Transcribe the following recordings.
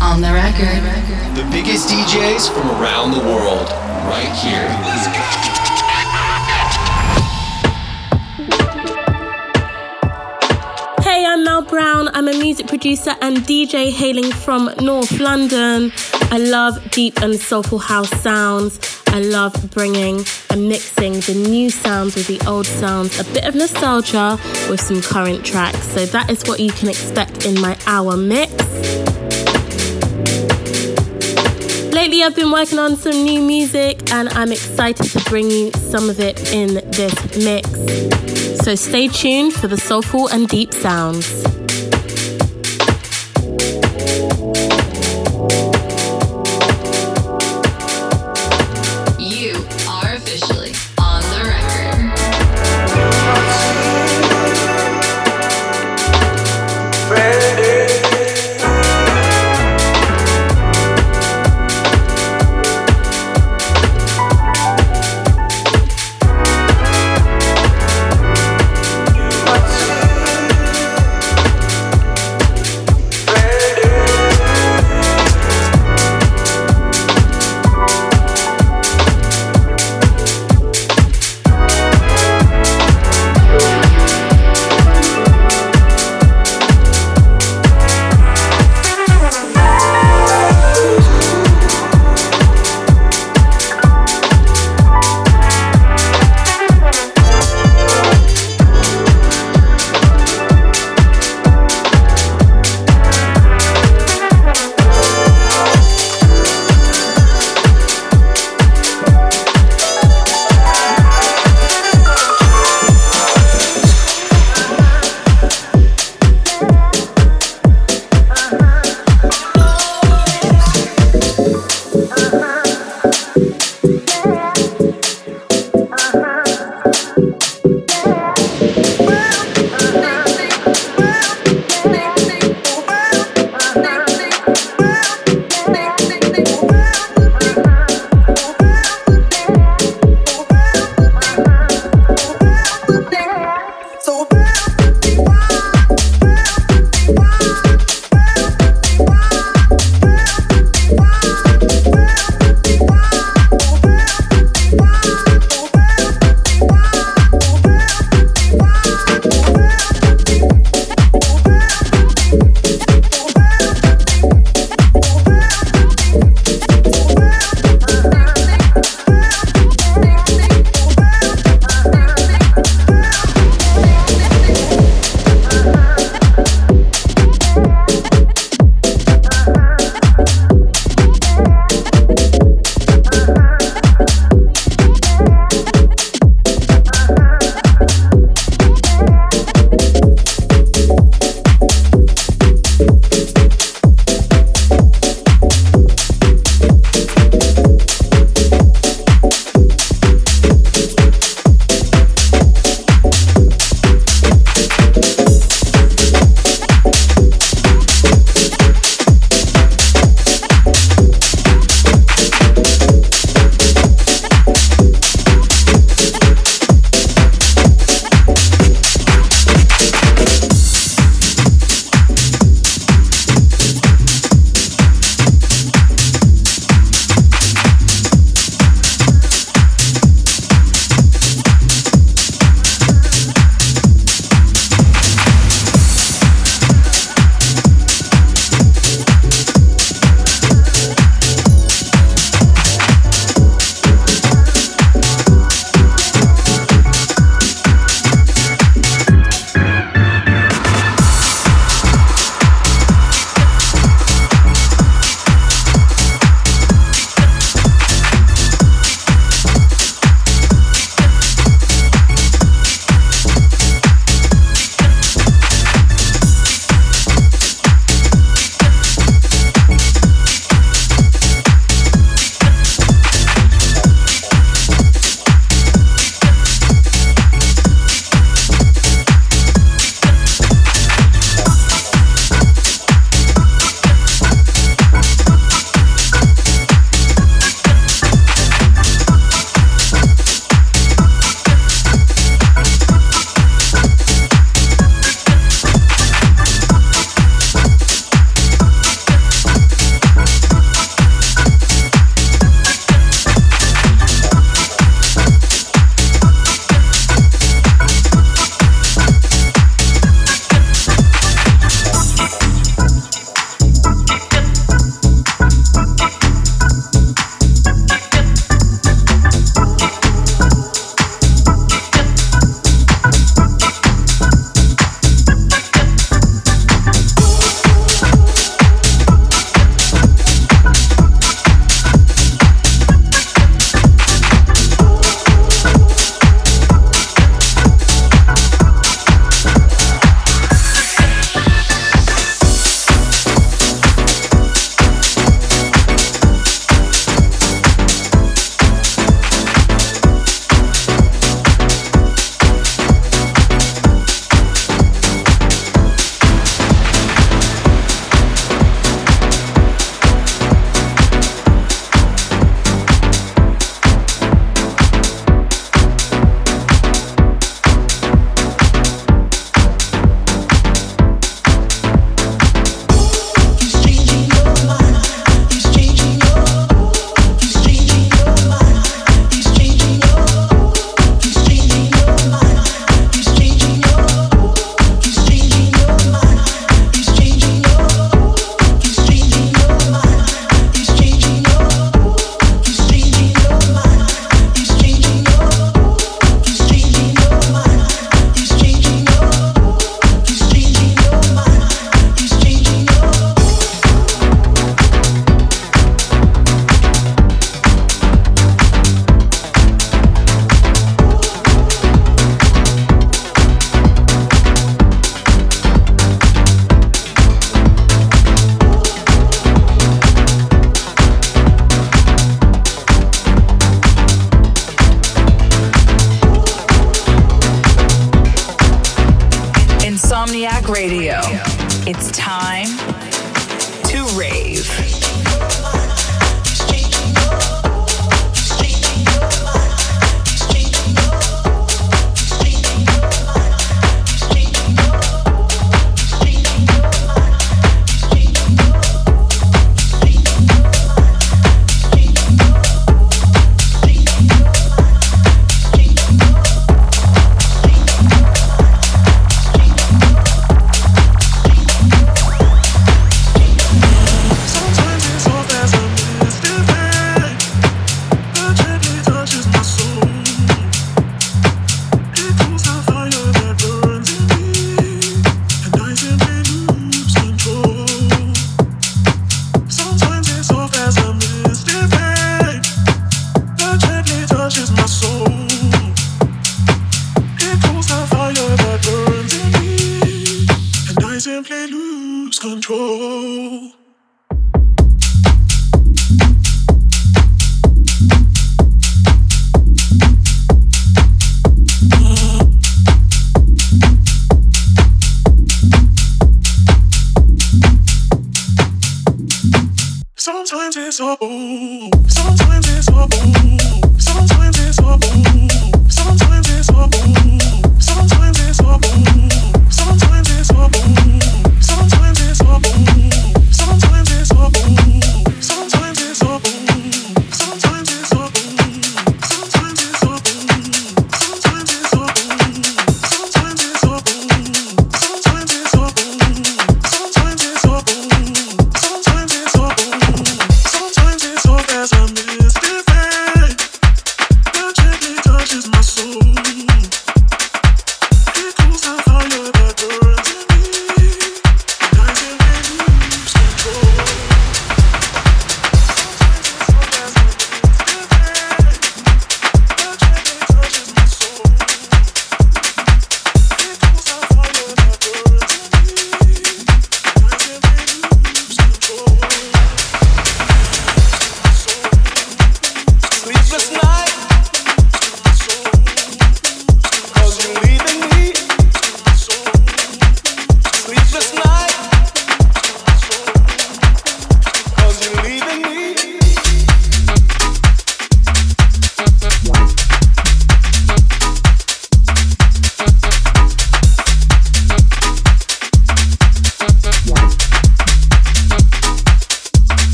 On the Record. The biggest DJs from around the world, right here. Hey, I'm Melle Brown. I'm a music producer and DJ hailing from North London. I love deep and soulful house sounds. I love bringing and mixing the new sounds with the old sounds, a bit of nostalgia with some current tracks. So that is what you can expect in my hour mix. Lately, I've been working on some new music and I'm excited to bring you some of it in this mix. So stay tuned for the soulful and deep sounds.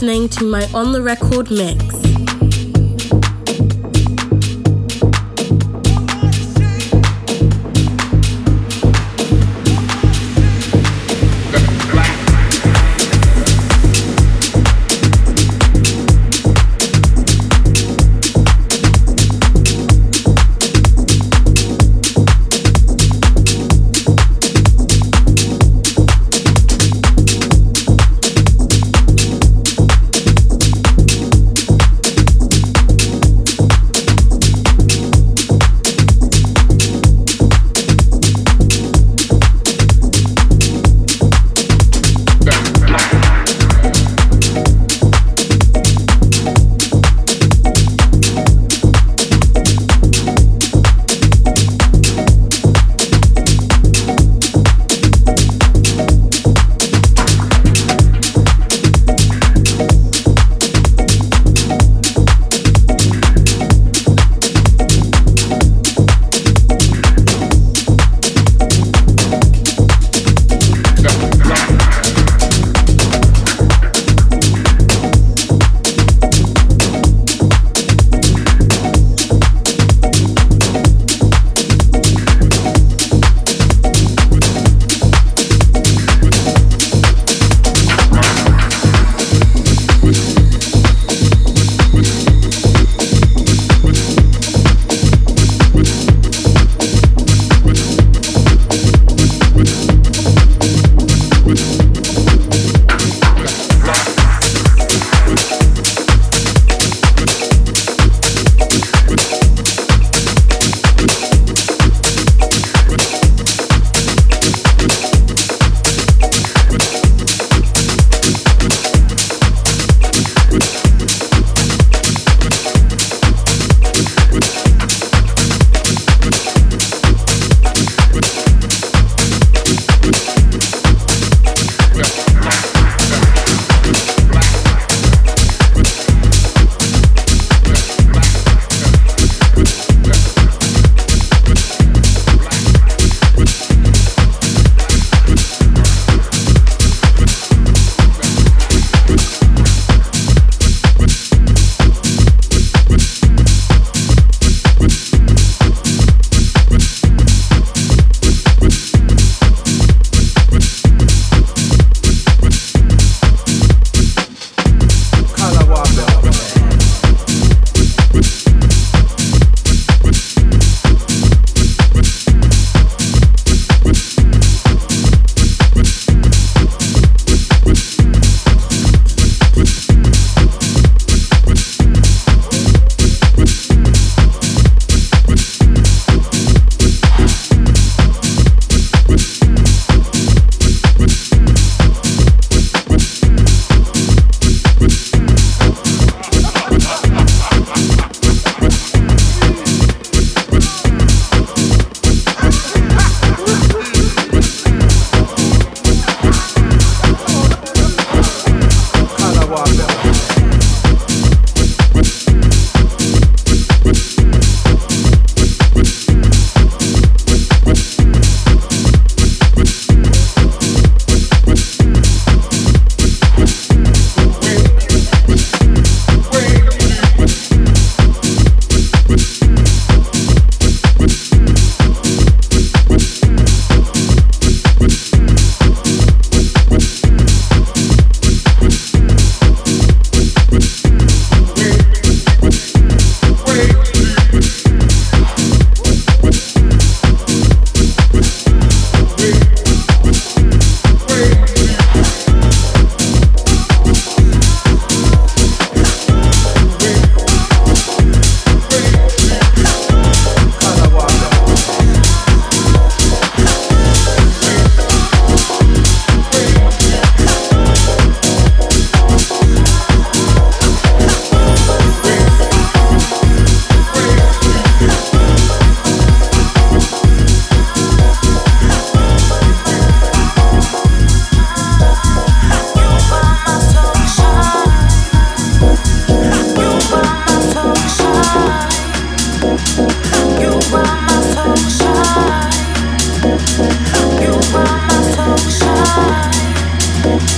Listening to my on the record mix.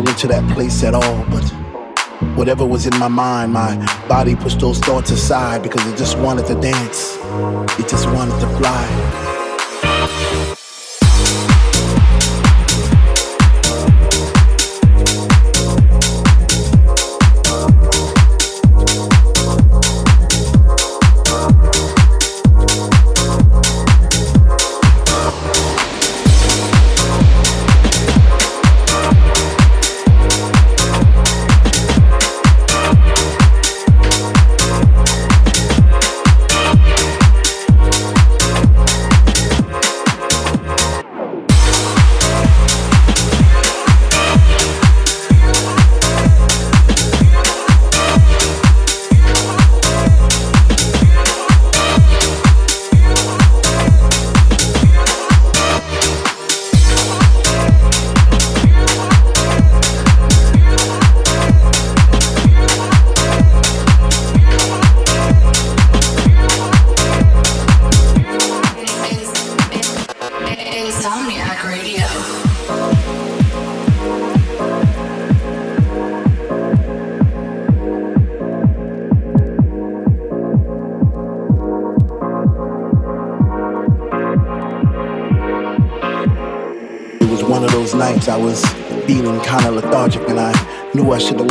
went to that place at all, but whatever was in my mind, my body pushed those thoughts aside because it just wanted to dance. It just wanted to fly.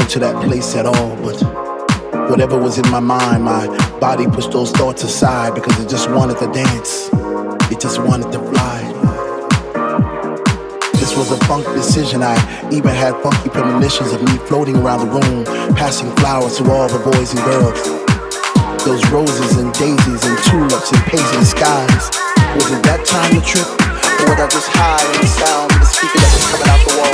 To that place at all, but whatever was in my mind, my body pushed those thoughts aside because it just wanted to dance. It just wanted to fly. This was a funk decision. I even had funky premonitions of me floating around the room, passing flowers to all the boys and girls. Those roses and daisies and tulips and paisley skies. Was it that time to trip? Or was I just high on the sound of the speaker that was coming out the wall?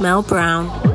Melle Brown.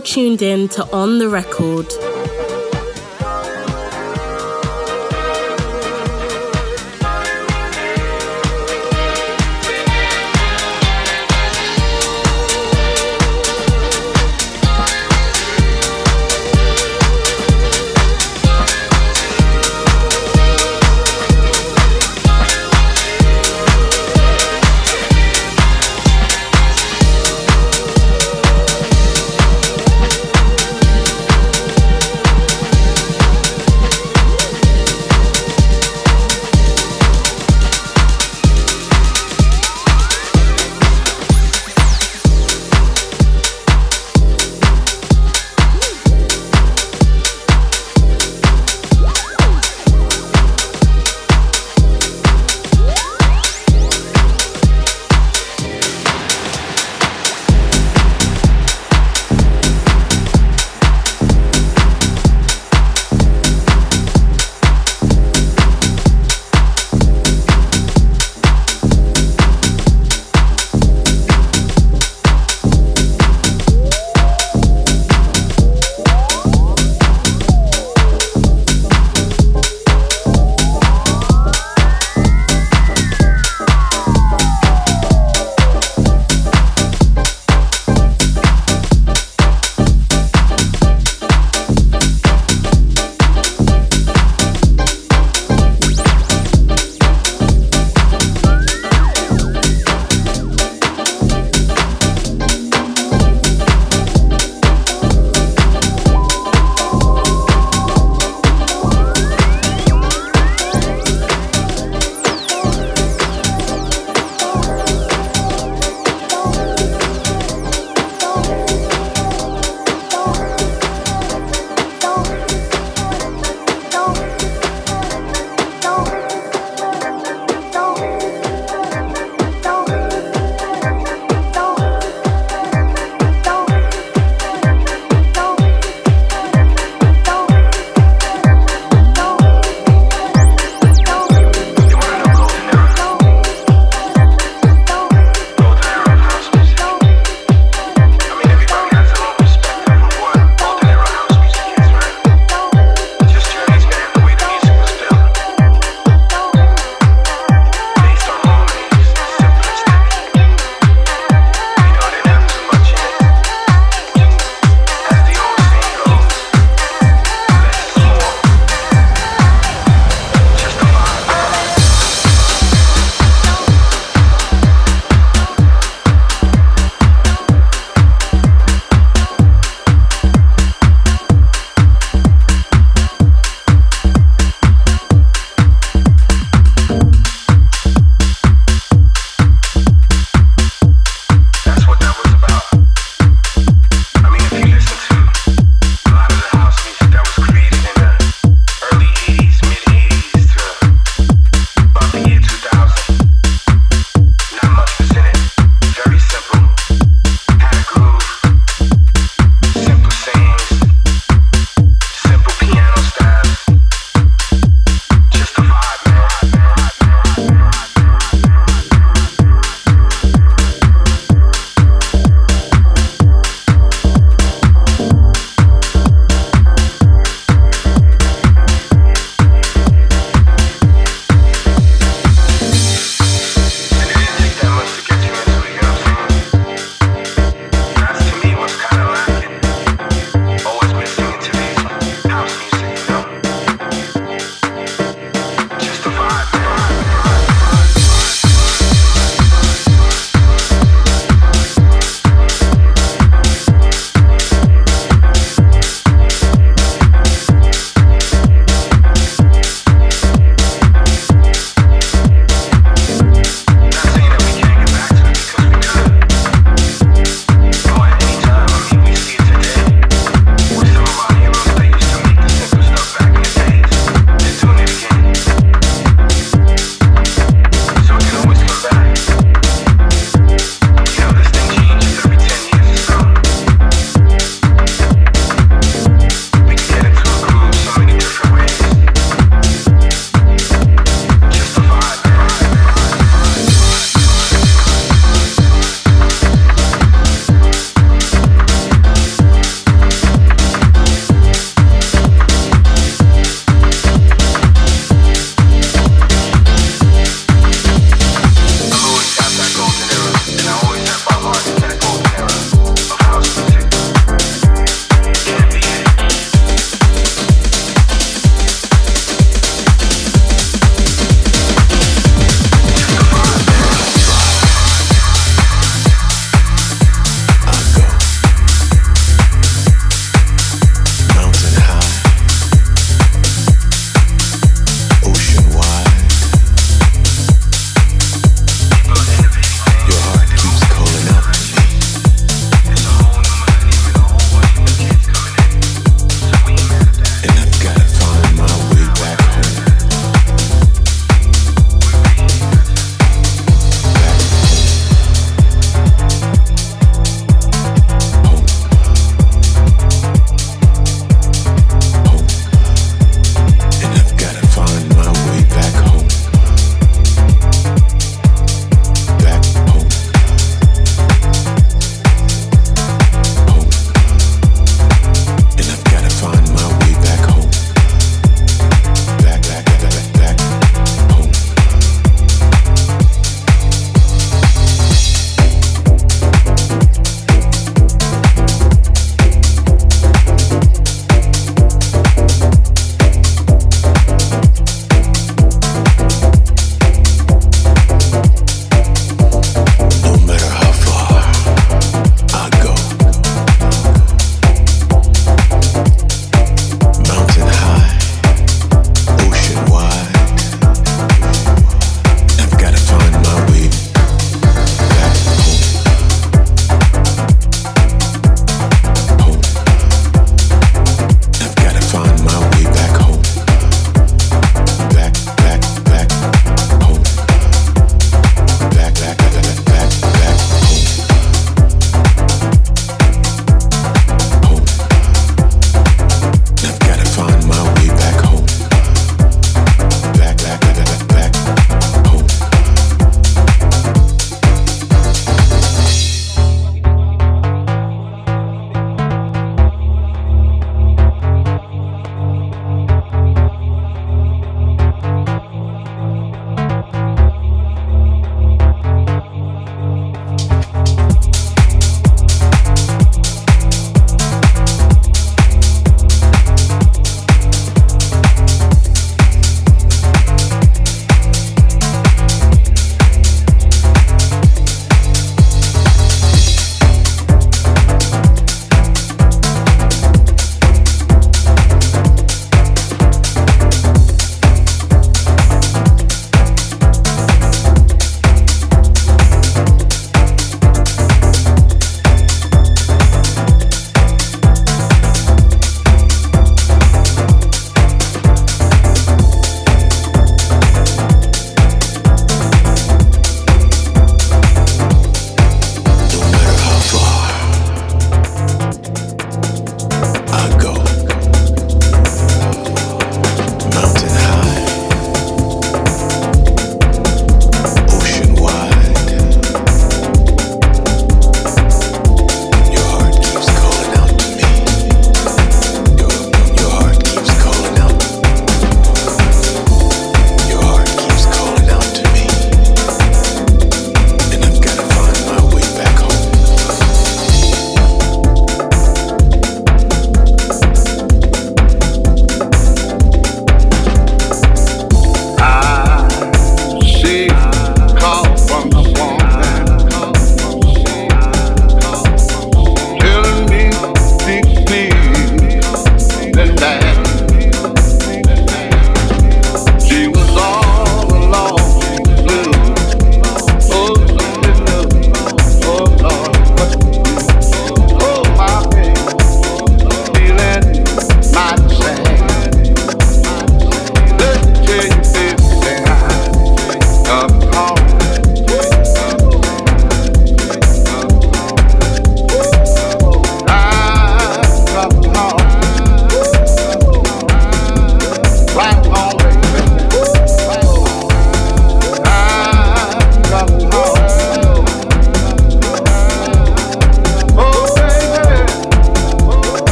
Tuned in to On the Record.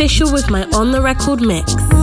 With my on the record mix.